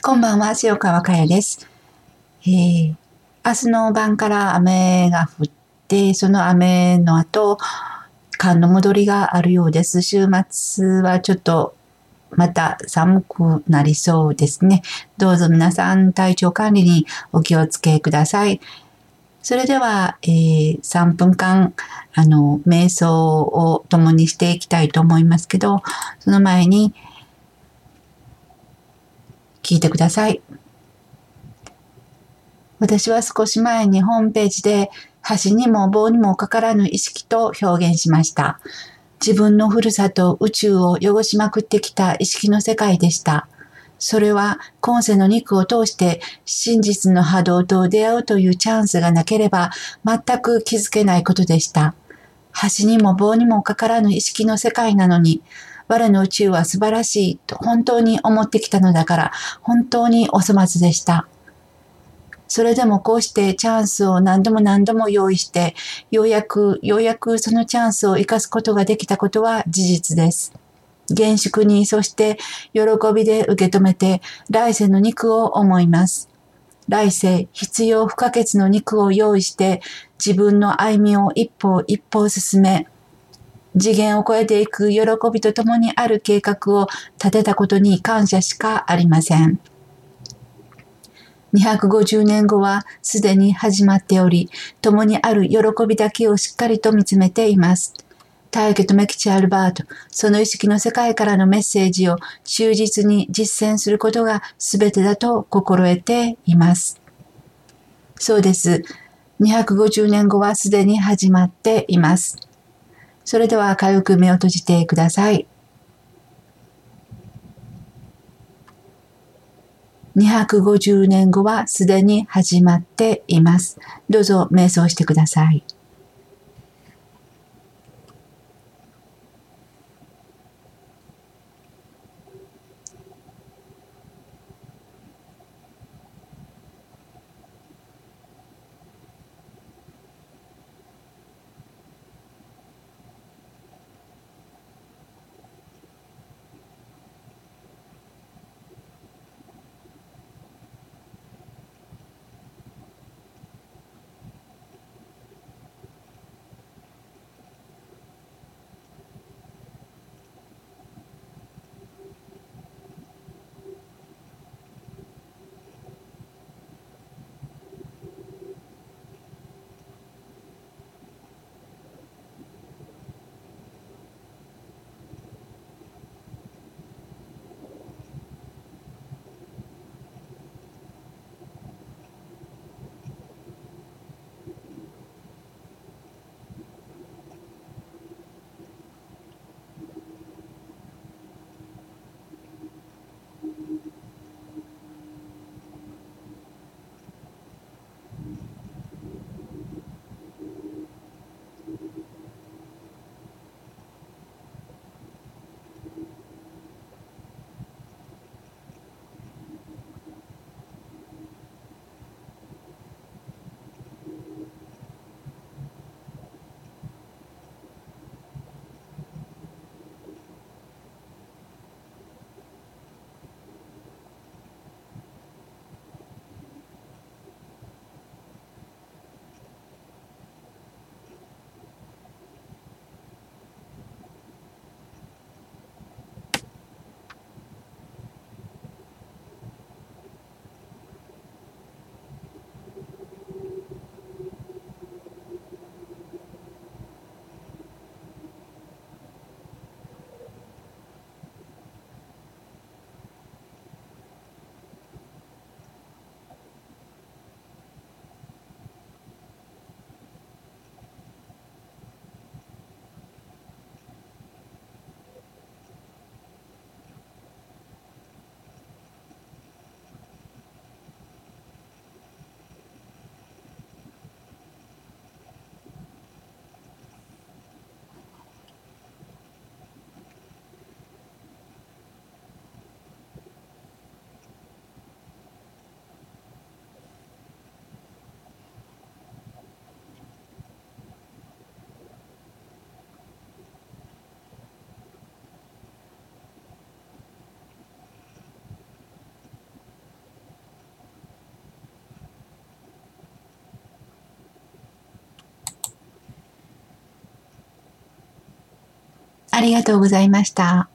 こんばんは、塩川佳代です。えー、明日の晩から雨が降って、その雨の後、寒の戻りがあるようです。週末はちょっとまた寒くなりそうですね。どうぞ皆さん体調管理にお気をつけください。それでは、えー、3分間、あの、瞑想を共にしていきたいと思いますけど、その前に、聞いてください。私は少し前にホームページで箸にも棒にもかからぬ意識と表現しました。自分のふるさと宇宙を汚しまくってきた意識の世界でした。それは今世の肉を通して真実の波動と出会うというチャンスがなければ全く気づけないことでした。箸にも棒にもかからぬ意識の世界なのに、我の宇宙は素晴らしいと本当に思ってきたのだから、本当にお粗末でした。それでもこうしてチャンスを何度も何度も用意して、ようやく、ようやくそのチャンスを生かすことができたことは事実です。厳粛に、そして喜びで受け止めて、来世の肉を思います。来世、必要不可欠の肉を用意して、自分の歩みを一歩一歩進め、次元を超えていく喜びとともにある計画を立てたことに感謝しかありません。250年後はすでに始まっており、共にある喜びだけをしっかりと見つめています。大家とメキチアルバート、その意識の世界からのメッセージを忠実に実践することが全てだと心得ています。そうです。250年後はすでに始まっています。それでは軽く目を閉じてください。250年後はすでに始まっています。どうぞ瞑想してください。ありがとうございました。